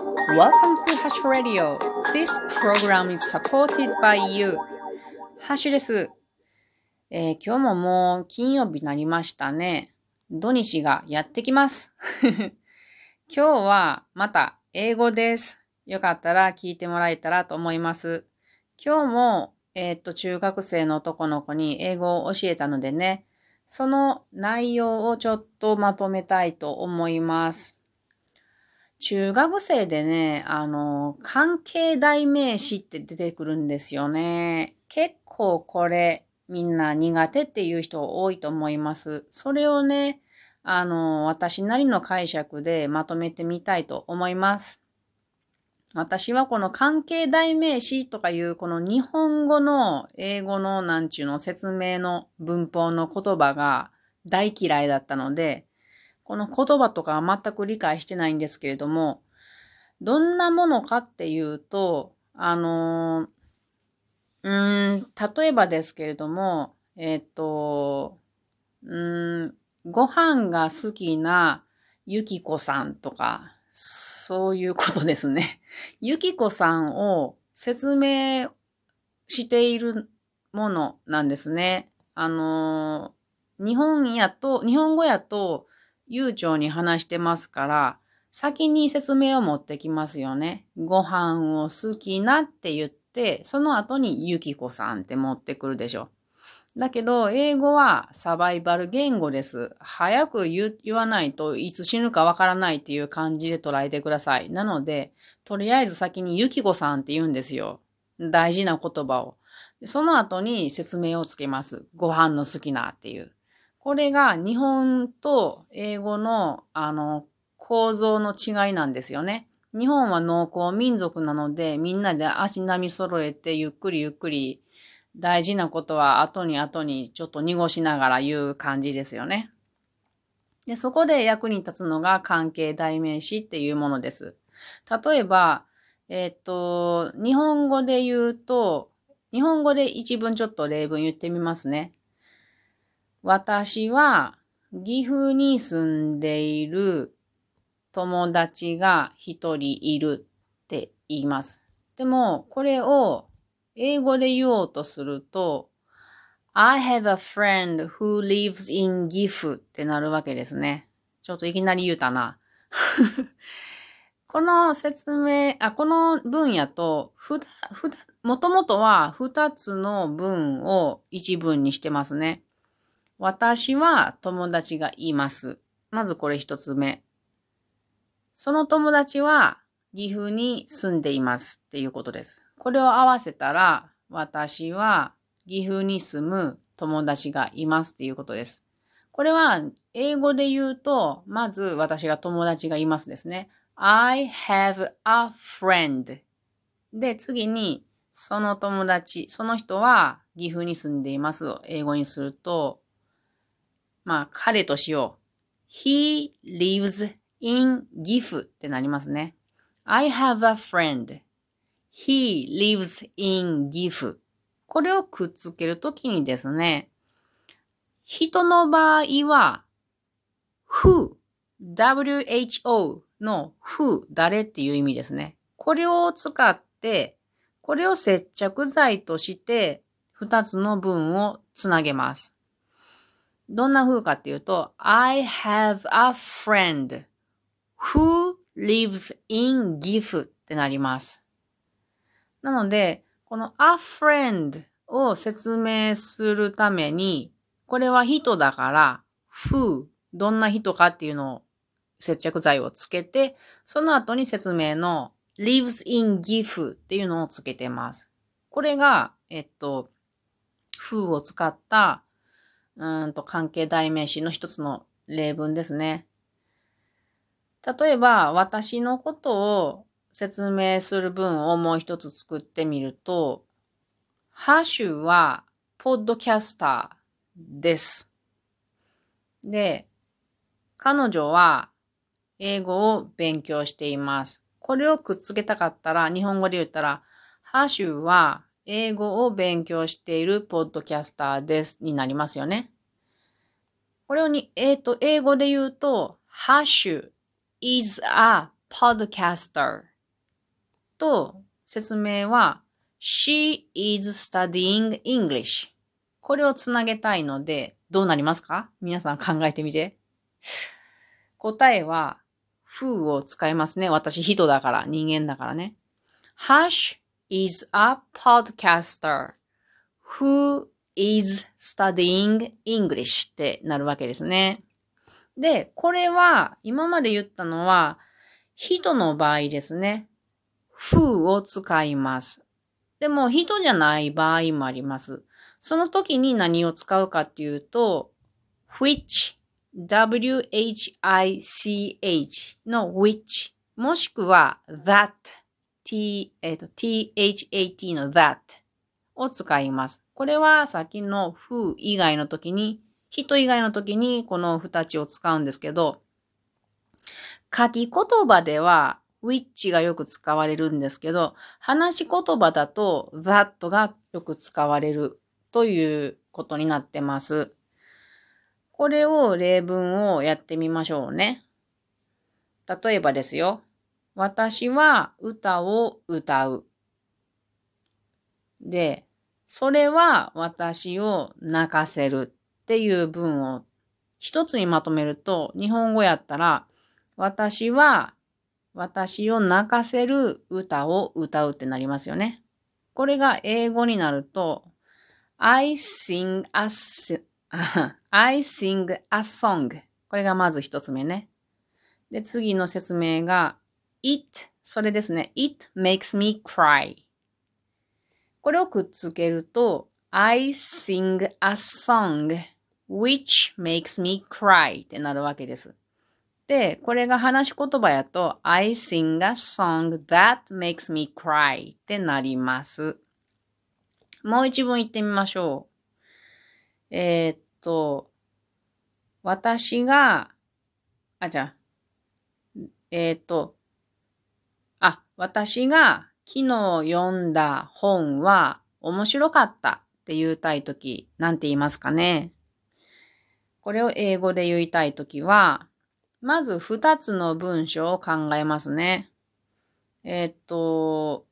Welcome to Hash Radio. This program is supported by you. ハッシュです、えー、今日ももう金曜日になりましたね。土日がやってきます。今日はまた英語です。よかったら聞いてもらえたらと思います。今日も、えー、っと、中学生の男の子に英語を教えたのでね、その内容をちょっとまとめたいと思います。中学生でね、あの、関係代名詞って出てくるんですよね。結構これみんな苦手っていう人多いと思います。それをね、あの、私なりの解釈でまとめてみたいと思います。私はこの関係代名詞とかいうこの日本語の英語のなんちゅうの説明の文法の言葉が大嫌いだったので、この言葉とかは全く理解してないんですけれども、どんなものかっていうと、あのー、うん、例えばですけれども、えっ、と、うん、ご飯が好きなゆきこさんとか、そういうことですね。ゆきこさんを説明しているものなんですね。あのー、日本やと、日本語やと、悠長に話してますから、先に説明を持ってきますよね。ご飯を好きなって言って、その後にゆきこさんって持ってくるでしょ。だけど、英語はサバイバル言語です。早く言わないといつ死ぬかわからないっていう感じで捉えてください。なので、とりあえず先にゆきこさんって言うんですよ。大事な言葉を。その後に説明をつけます。ご飯の好きなっていう。これが日本と英語のあの構造の違いなんですよね。日本は農耕民族なのでみんなで足並み揃えてゆっくりゆっくり大事なことは後に後にちょっと濁しながら言う感じですよね。で、そこで役に立つのが関係代名詞っていうものです。例えば、えっ、と、日本語で言うと、日本語で一文ちょっと例文言ってみますね。私は岐阜に住んでいる友達が一人いるって言います。でも、これを英語で言おうとすると、I have a friend who lives in 岐阜ってなるわけですね。ちょっといきなり言うたな。この説明、あ、この文やと、ふた、ふた、もともとは二つの文を一文にしてますね。私は友達がいます。まずこれ一つ目。その友達は岐阜に住んでいますっていうことです。これを合わせたら、私は岐阜に住む友達がいますっていうことです。これは英語で言うと、まず私が友達がいますですね。I have a friend. で、次に、その友達、その人は岐阜に住んでいます英語にすると、まあ、彼としよう。He lives in 岐阜ってなりますね。I have a friend. He lives in 岐阜。これをくっつけるときにですね、人の場合は、who, who の who, 誰っていう意味ですね。これを使って、これを接着剤として、二つの文をつなげます。どんな風かっていうと、I have a friend who lives in 岐阜ってなります。なので、この a friend を説明するために、これは人だから、who、どんな人かっていうのを接着剤をつけて、その後に説明の lives in 岐阜っていうのをつけてます。これが、えっと、who を使ったうんと関係代名詞の一つの例文ですね。例えば、私のことを説明する文をもう一つ作ってみると、ハッシュは、ポッドキャスターです。で、彼女は英語を勉強しています。これをくっつけたかったら、日本語で言ったら、ハッシュは英語を勉強しているポッドキャスターですになりますよね。これをに、えっ、ー、と、英語で言うと、ハッシュ is a podcaster と説明は She is studying English これをつなげたいのでどうなりますか？皆さん考えてみて。答えは who を使いますね。私人だから、人間だからね。Hush is a podcaster who is studying English ってなるわけですね。で、これは今まで言ったのは人の場合ですね。who を使います。でも人じゃない場合もあります。その時に何を使うかっていうと which w-h-i-c-h の which もしくは that t, えっ、と t-h-a-t の that を使います。これはさっきの who 以外の時に、人以外の時にこの二つを使うんですけど、書き言葉では which がよく使われるんですけど、話し言葉だと that がよく使われるということになってます。これを例文をやってみましょうね。例えばですよ。私は歌を歌う。で、それは私を泣かせるっていう文を一つにまとめると、日本語やったら、私は私を泣かせる歌を歌うってなりますよね。これが英語になると、I sing a, I sing a song. これがまず一つ目ね。で、次の説明が、it それですね。it makes me cry. これをくっつけると、I sing a song which makes me cry ってなるわけです。で、これが話し言葉やと、I sing a song that makes me cry ってなります。もう一文言ってみましょう。えー、っと、私が、あ、じゃあ、えー、っと、あ、私が昨日読んだ本は面白かったって言いたいとき、なんて言いますかね。これを英語で言いたいときは、まず二つの文章を考えますね。えー、っと、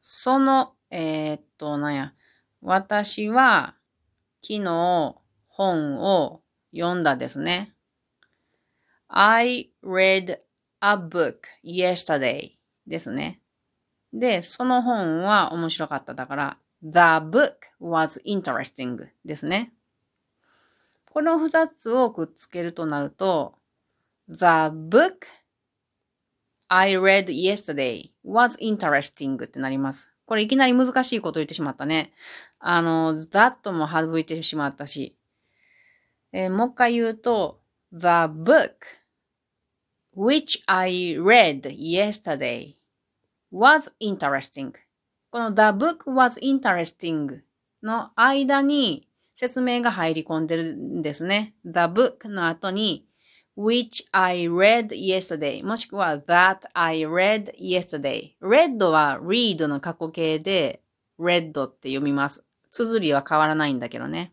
その、えー、っと、なんや、私は昨日本を読んだですね。I read a book yesterday ですね。で、その本は面白かっただから、The book was interesting ですね。この二つをくっつけるとなると、The book I read yesterday was interesting ってなります。これいきなり難しいこと言ってしまったね。あの、that も省いてしまったし。えー、もう一回言うと、The book which I read yesterday was interesting. この The book was interesting の間に説明が入り込んでるんですね。The book の後に which I read yesterday もしくは that I read yesterday.red は read の過去形で red って読みます。綴りは変わらないんだけどね。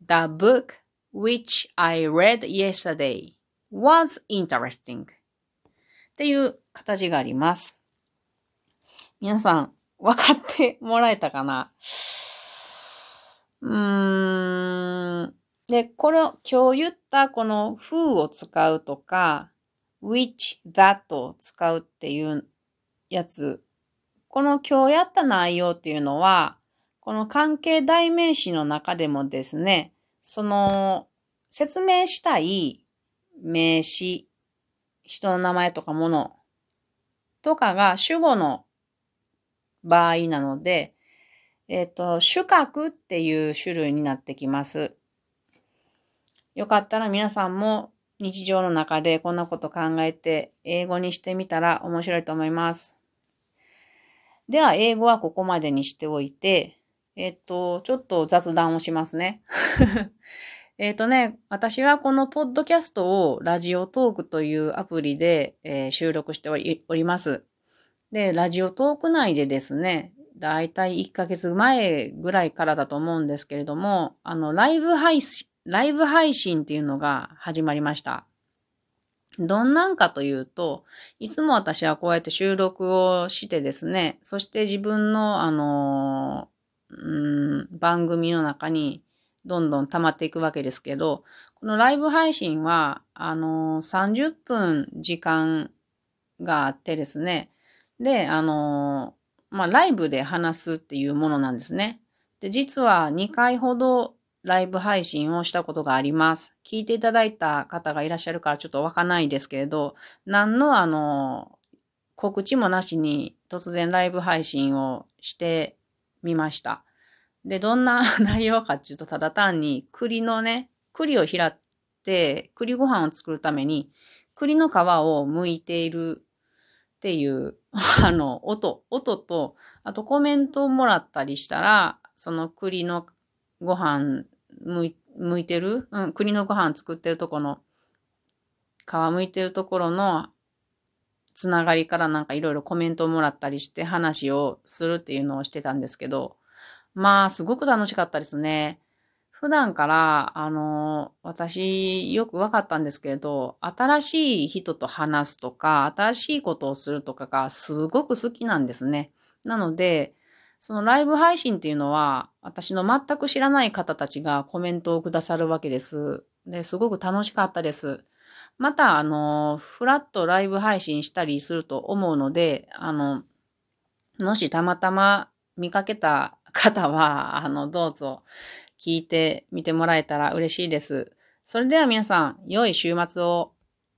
The book which I read yesterday was interesting っていう形があります。皆さん、分かってもらえたかな？うーん。で、この、今日言ったこの who を使うとか、which, that を使うっていうやつ。この今日やった内容っていうのは、この関係代名詞の中でもですね、その説明したい名詞、人の名前とかものとかが主語の場合なので、えっ、ー、と、主格っていう種類になってきます。よかったら皆さんも日常の中でこんなこと考えて英語にしてみたら面白いと思います。では、英語はここまでにしておいて、えっ、ー、と、ちょっと雑談をしますね。えっとね、私はこのポッドキャストをラジオトークというアプリで、えー、収録しております。で、ラジオトーク内でですね、だいたい1ヶ月前ぐらいからだと思うんですけれども、あの、ライブ配信、ライブ配信っていうのが始まりました。どんなんかというと、いつも私はこうやって収録をしてですね、そして自分の、あの、うん、番組の中にどんどん溜まっていくわけですけど、このライブ配信は、あの、30分時間があってですね、で、あの、まあ、ライブで話すっていうものなんですね。で、実は2回ほどライブ配信をしたことがあります。聞いていただいた方がいらっしゃるからちょっとわかんないですけれど、何のあの、告知もなしに突然ライブ配信をしてみました。で、どんな 内容かっていうと、ただ単に栗のね、栗を拾って、栗ご飯を作るために、栗の皮を剥いているっていう、あの、音、音と、あとコメントをもらったりしたら、その栗のご飯むい向いてる、うん、栗のご飯作ってるとこの、皮むいてるところのつながりからなんかいろいろコメントをもらったりして話をするっていうのをしてたんですけど、まあ、すごく楽しかったですね。普段から、あの、私、よく分かったんですけれど、新しい人と話すとか、新しいことをするとかがすごく好きなんですね。なので、そのライブ配信っていうのは、私の全く知らない方たちがコメントをくださるわけです。で、すごく楽しかったです。また、あの、フラットライブ配信したりすると思うので、あの、もしたまたま見かけた方は、あの、どうぞ聞いてみてもらえたら嬉しいです。それでは皆さん、良い週末を。